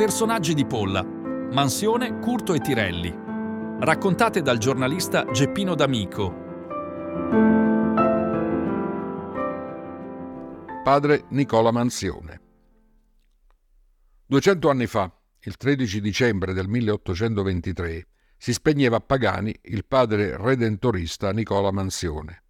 Personaggi di Polla, Mansione, Curto e Tirelli. Raccontate dal giornalista Geppino D'Amico. Padre Nicola Mansione. 200 anni fa, il 13 dicembre del 1823, si spegneva a Pagani il padre redentorista Nicola Mansione.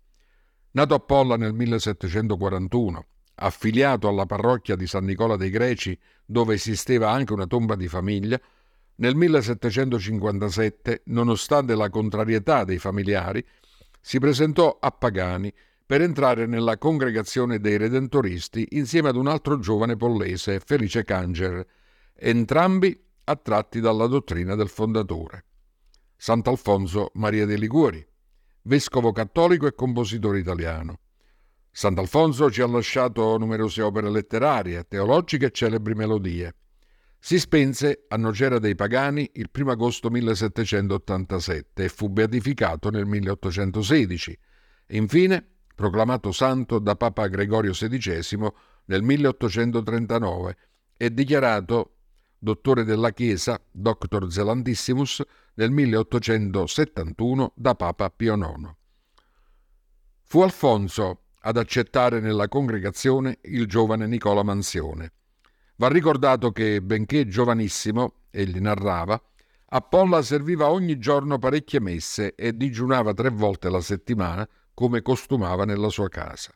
Nato a Polla nel 1741, affiliato alla parrocchia di San Nicola dei Greci, dove esisteva anche una tomba di famiglia, nel 1757, nonostante la contrarietà dei familiari, si presentò a Pagani per entrare nella congregazione dei Redentoristi insieme ad un altro giovane pollese, Felice Canger, entrambi attratti dalla dottrina del fondatore. Sant'Alfonso Maria dei Liguori, vescovo cattolico e compositore italiano. Sant'Alfonso ci ha lasciato numerose opere letterarie, teologiche e celebri melodie. Si spense a Nocera dei Pagani il 1 agosto 1787 e fu beatificato nel 1816. Infine, proclamato santo da Papa Gregorio XVI nel 1839 e dichiarato dottore della Chiesa, Doctor Zelandissimus, nel 1871 da Papa Pio IX. Fu Alfonso ad accettare nella congregazione il giovane Nicola Mansione. Va ricordato che, benché giovanissimo, egli narrava, Appolla serviva ogni giorno parecchie messe e digiunava tre volte la settimana come costumava nella sua casa.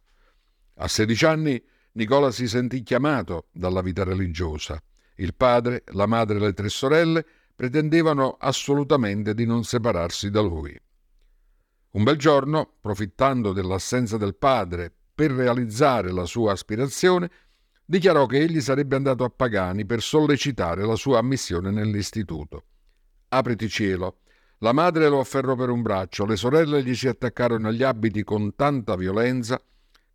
A sedici anni Nicola si sentì chiamato dalla vita religiosa. Il padre, la madre e le tre sorelle pretendevano assolutamente di non separarsi da lui. Un bel giorno, profittando dell'assenza del padre per realizzare la sua aspirazione, dichiarò che egli sarebbe andato a Pagani per sollecitare la sua ammissione nell'istituto. Apriti cielo. La madre lo afferrò per un braccio, le sorelle gli si attaccarono agli abiti con tanta violenza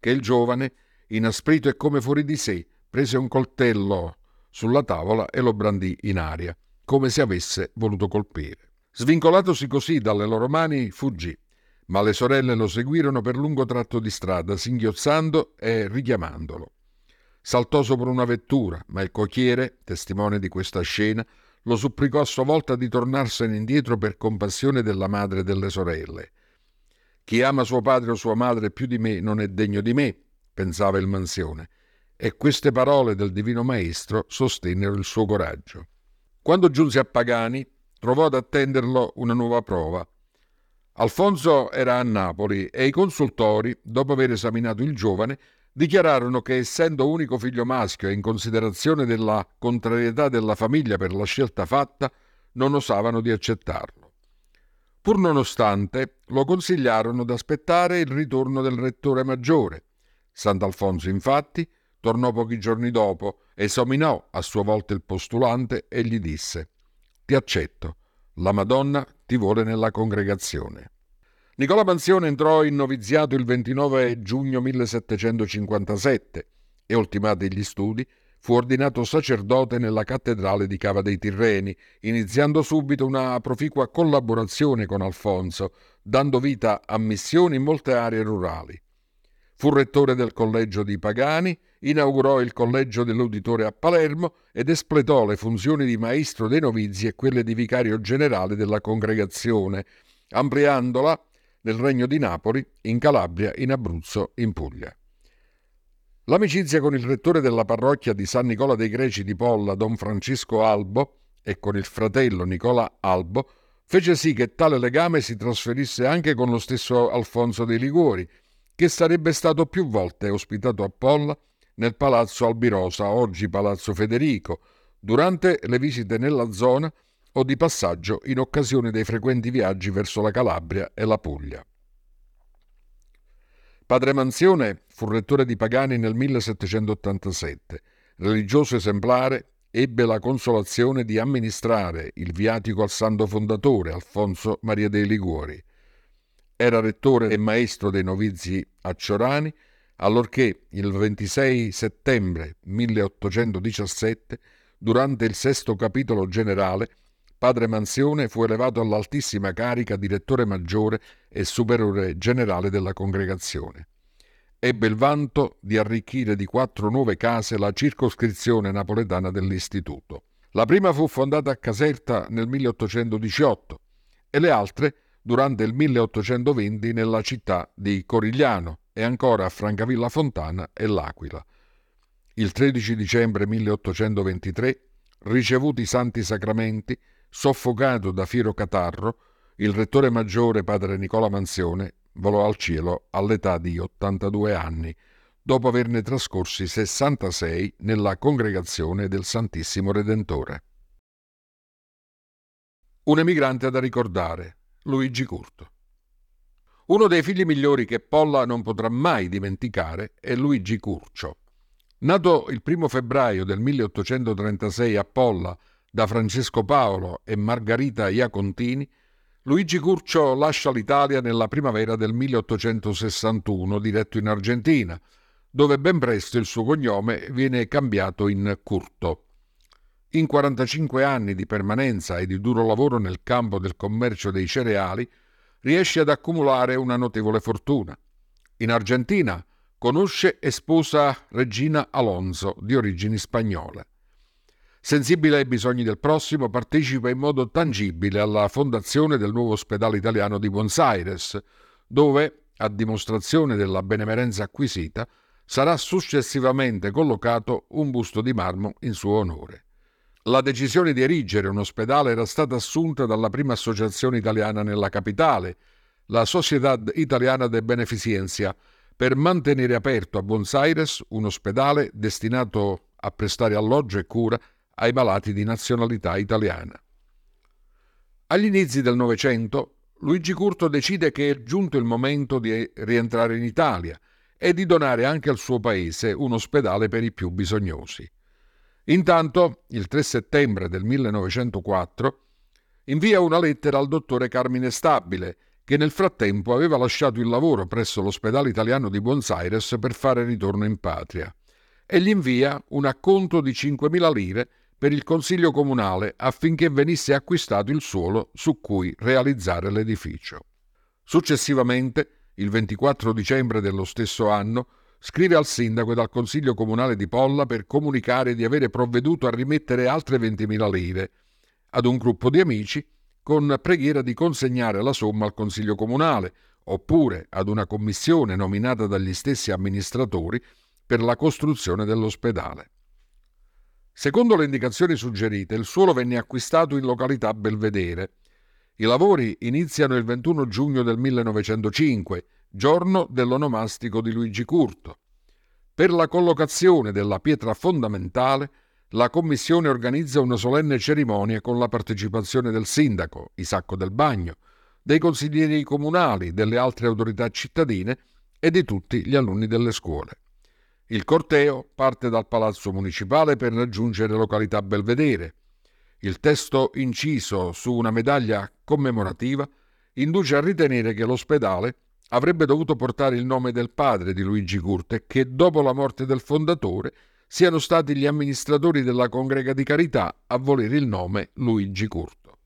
che il giovane, inasprito e come fuori di sé, prese un coltello sulla tavola e lo brandì in aria, come se avesse voluto colpire. Svincolatosi così dalle loro mani, fuggì, ma le sorelle lo seguirono per lungo tratto di strada, singhiozzando e richiamandolo. Saltò sopra una vettura, ma il cocchiere, testimone di questa scena, lo supplicò a sua volta di tornarsene indietro per compassione della madre e delle sorelle. Chi ama suo padre o sua madre più di me non è degno di me, pensava il mansione, e queste parole del Divino Maestro sostennero il suo coraggio. Quando giunse a Pagani, trovò ad attenderlo una nuova prova. Alfonso era a Napoli e i consultori, dopo aver esaminato il giovane, dichiararono che essendo unico figlio maschio e in considerazione della contrarietà della famiglia per la scelta fatta, non osavano di accettarlo. Pur nonostante, lo consigliarono d'aspettare il ritorno del rettore maggiore. Sant'Alfonso, infatti, tornò pochi giorni dopo, esaminò a sua volta il postulante e gli disse Ti accetto, la Madonna ti vuole nella congregazione. Nicola Mansione entrò in noviziato il 29 giugno 1757 e, ultimati gli studi, fu ordinato sacerdote nella cattedrale di Cava dei Tirreni, iniziando subito una proficua collaborazione con Alfonso, dando vita a missioni in molte aree rurali. Fu rettore del collegio di Pagani, inaugurò il collegio dell'uditore a Palermo ed espletò le funzioni di maestro dei novizi e quelle di vicario generale della congregazione, ampliandola nel Regno di Napoli, in Calabria, in Abruzzo, in Puglia. L'amicizia con il rettore della parrocchia di San Nicola dei Greci di Polla, don Francesco Albo, e con il fratello Nicola Albo, fece sì che tale legame si trasferisse anche con lo stesso Alfonso dei Liguori, che sarebbe stato più volte ospitato a Polla nel Palazzo Albirosa, oggi Palazzo Federico, durante le visite nella zona o di passaggio in occasione dei frequenti viaggi verso la Calabria e la Puglia. Padre Mansione fu rettore di Pagani nel 1787. Religioso esemplare, ebbe la consolazione di amministrare il viatico al santo fondatore Alfonso Maria dei Liguori. Era rettore e maestro dei novizi a Ciorani, allorché il 26 settembre 1817, durante il sesto capitolo generale, Padre Mansione fu elevato all'altissima carica direttore maggiore e superiore generale della congregazione. Ebbe il vanto di arricchire di quattro nuove case la circoscrizione napoletana dell'istituto. La prima fu fondata a Caserta nel 1818 e le altre durante il 1820 nella città di Corigliano e ancora a Francavilla Fontana e L'Aquila. Il 13 dicembre 1823, ricevuti i santi sacramenti, soffocato da fiero catarro, il rettore maggiore padre Nicola Manzione volò al cielo all'età di 82 anni, dopo averne trascorsi 66 nella congregazione del Santissimo Redentore. Un emigrante da ricordare, Luigi Curto. Uno dei figli migliori che Polla non potrà mai dimenticare è Luigi Curcio. Nato il primo febbraio del 1836 a Polla da Francesco Paolo e Margarita Iacontini, Luigi Curcio lascia l'Italia nella primavera del 1861, diretto in Argentina, dove ben presto il suo cognome viene cambiato in Curto. In 45 anni di permanenza e di duro lavoro nel campo del commercio dei cereali, riesce ad accumulare una notevole fortuna. In Argentina conosce e sposa Regina Alonso, di origini spagnole. Sensibile ai bisogni del prossimo, partecipa in modo tangibile alla fondazione del nuovo ospedale italiano di Buenos Aires, dove, a dimostrazione della benemerenza acquisita, sarà successivamente collocato un busto di marmo in suo onore. La decisione di erigere un ospedale era stata assunta dalla prima associazione italiana nella capitale, la Sociedad Italiana de Beneficencia, per mantenere aperto a Buenos Aires un ospedale destinato a prestare alloggio e cura ai malati di nazionalità italiana. Agli inizi del Novecento, Luigi Curto decide che è giunto il momento di rientrare in Italia e di donare anche al suo paese un ospedale per i più bisognosi. Intanto, il 3 settembre del 1904, invia una lettera al dottore Carmine Stabile, che nel frattempo aveva lasciato il lavoro presso l'ospedale italiano di Buenos Aires per fare ritorno in patria, e gli invia un acconto di 5.000 lire per il consiglio comunale affinché venisse acquistato il suolo su cui realizzare l'edificio. Successivamente, il 24 dicembre dello stesso anno, scrive al sindaco ed al consiglio comunale di Polla per comunicare di avere provveduto a rimettere altre 20.000 lire ad un gruppo di amici con preghiera di consegnare la somma al consiglio comunale oppure ad una commissione nominata dagli stessi amministratori per la costruzione dell'ospedale. Secondo le indicazioni suggerite, il suolo venne acquistato in località Belvedere. I lavori iniziano il 21 giugno del 1905 giorno dell'onomastico di Luigi Curto. Per la collocazione della pietra fondamentale, la Commissione organizza una solenne cerimonia con la partecipazione del sindaco, Isacco del Bagno, dei consiglieri comunali, delle altre autorità cittadine e di tutti gli alunni delle scuole. Il corteo parte dal Palazzo Municipale per raggiungere località Belvedere. Il testo inciso su una medaglia commemorativa induce a ritenere che l'ospedale avrebbe dovuto portare il nome del padre di Luigi Curto e che dopo la morte del fondatore siano stati gli amministratori della congrega di carità a volere il nome Luigi Curto.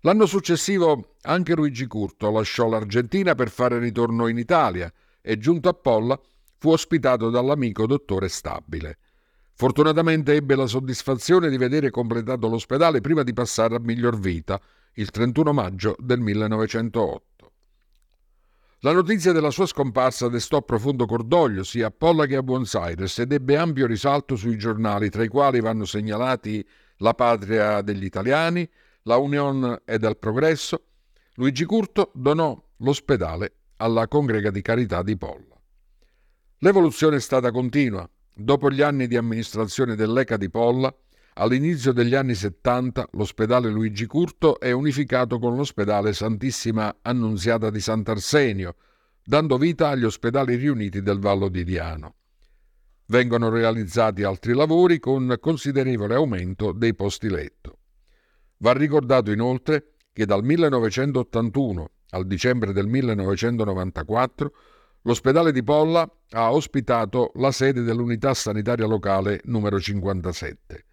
L'anno successivo anche Luigi Curto lasciò l'Argentina per fare ritorno in Italia e giunto a Polla fu ospitato dall'amico dottore Stabile. Fortunatamente ebbe la soddisfazione di vedere completato l'ospedale prima di passare a miglior vita il 31 maggio del 1908. La notizia della sua scomparsa destò profondo cordoglio sia a Polla che a Buenos Aires ed ebbe ampio risalto sui giornali, tra i quali vanno segnalati La Patria degli Italiani, La Union e del Progresso. Luigi Curto donò l'ospedale alla Congrega di Carità di Polla. L'evoluzione è stata continua. Dopo gli anni di amministrazione dell'ECA di Polla, All'inizio degli anni 70 l'ospedale Luigi Curto è unificato con l'ospedale Santissima Annunziata di Sant'Arsenio, dando vita agli ospedali riuniti del Vallo di Diano. Vengono realizzati altri lavori con considerevole aumento dei posti letto. Va ricordato inoltre che dal 1981 al dicembre del 1994 l'ospedale di Polla ha ospitato la sede dell'unità sanitaria locale numero 57.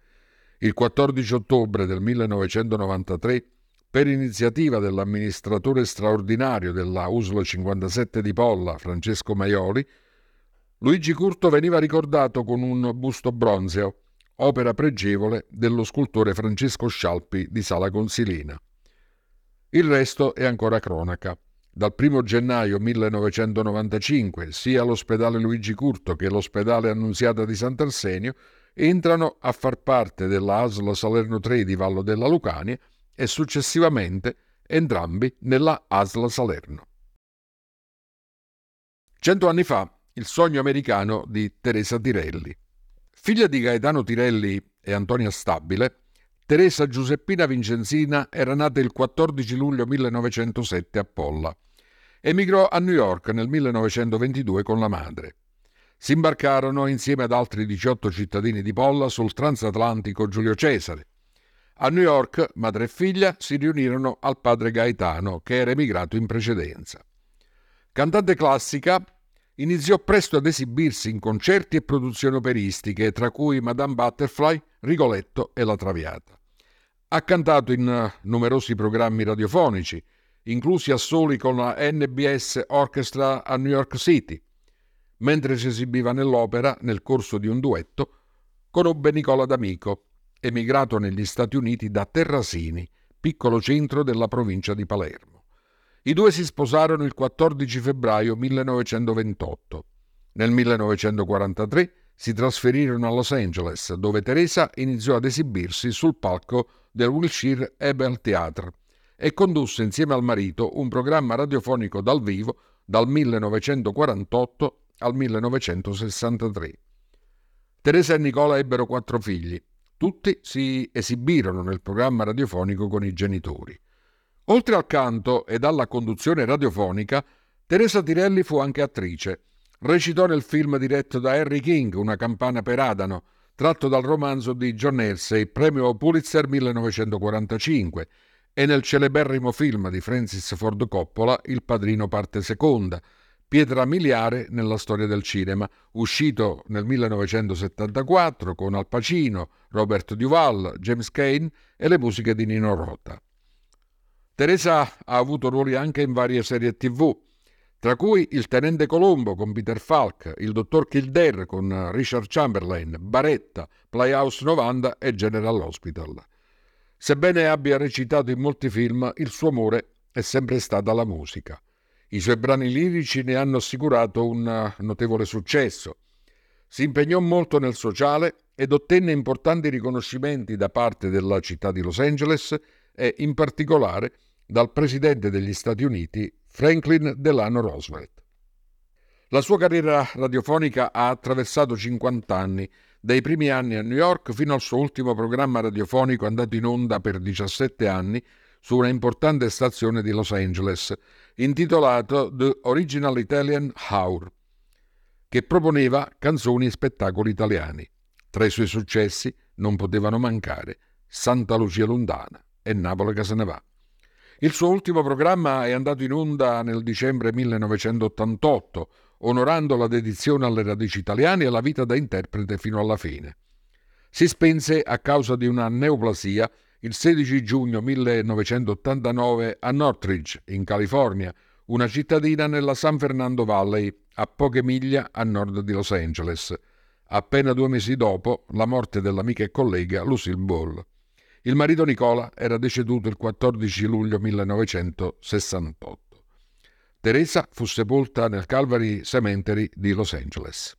Il 14 ottobre del 1993, per iniziativa dell'amministratore straordinario della USLO 57 di Polla, Francesco Maioli, Luigi Curto veniva ricordato con un busto bronzeo, opera pregevole dello scultore Francesco Scialpi di Sala Consilina. Il resto è ancora cronaca. Dal 1 gennaio 1995 sia l'ospedale Luigi Curto che l'ospedale Annunziata di Sant'Arsenio entrano a far parte della ASL Salerno 3 di Vallo della Lucania e successivamente entrambi nella ASL Salerno. Cento anni fa, il sogno americano di Teresa Tirelli. Figlia di Gaetano Tirelli e Antonia Stabile, Teresa Giuseppina Vincenzina era nata il 14 luglio 1907 a Polla. Emigrò a New York nel 1922 con la madre. Si imbarcarono insieme ad altri 18 cittadini di Polla sul transatlantico Giulio Cesare. A New York, madre e figlia si riunirono al padre Gaetano, che era emigrato in precedenza. Cantante classica, iniziò presto ad esibirsi in concerti e produzioni operistiche, tra cui Madame Butterfly, Rigoletto e La Traviata. Ha cantato in numerosi programmi radiofonici, inclusi assoli con la NBS Orchestra a New York City. Mentre si esibiva nell'opera, nel corso di un duetto, conobbe Nicola D'Amico, emigrato negli Stati Uniti da Terrasini, piccolo centro della provincia di Palermo. I due si sposarono il 14 febbraio 1928. Nel 1943 si trasferirono a Los Angeles, dove Teresa iniziò ad esibirsi sul palco del Wilshire Ebel Theatre e condusse insieme al marito un programma radiofonico dal vivo dal 1948 al 1963. Teresa e Nicola ebbero quattro figli. Tutti si esibirono nel programma radiofonico con i genitori. Oltre al canto ed alla conduzione radiofonica, Teresa Tirelli fu anche attrice. Recitò nel film diretto da Harry King, Una campana per Adano, tratto dal romanzo di John Hersey, premio Pulitzer 1945, e nel celeberrimo film di Francis Ford Coppola Il padrino parte seconda, pietra miliare nella storia del cinema, uscito nel 1974 con Al Pacino, Robert Duval, James Kane e le musiche di Nino Rota. Teresa ha avuto ruoli anche in varie serie tv, tra cui Il Tenente Colombo con Peter Falk, Il Dottor Kildare con Richard Chamberlain, Baretta, Playhouse 90 e General Hospital. Sebbene abbia recitato in molti film, il suo amore è sempre stata la musica. I suoi brani lirici ne hanno assicurato un notevole successo. Si impegnò molto nel sociale ed ottenne importanti riconoscimenti da parte della città di Los Angeles e in particolare dal presidente degli Stati Uniti Franklin Delano Roosevelt. La sua carriera radiofonica ha attraversato 50 anni dai primi anni a New York fino al suo ultimo programma radiofonico andato in onda per 17 anni su una importante stazione di Los Angeles, intitolato The Original Italian Hour, che proponeva canzoni e spettacoli italiani. Tra i suoi successi non potevano mancare Santa Lucia Lundana e Napoli Casanova. Il suo ultimo programma è andato in onda nel dicembre 1988, onorando la dedizione alle radici italiane e alla vita da interprete fino alla fine. Si spense a causa di una neoplasia il 16 giugno 1989 a Northridge, in California, una cittadina nella San Fernando Valley, a poche miglia a nord di Los Angeles, appena due mesi dopo la morte dell'amica e collega Lucille Ball. Il marito Nicola era deceduto il 14 luglio 1968. Teresa fu sepolta nel Calvary Cemetery di Los Angeles.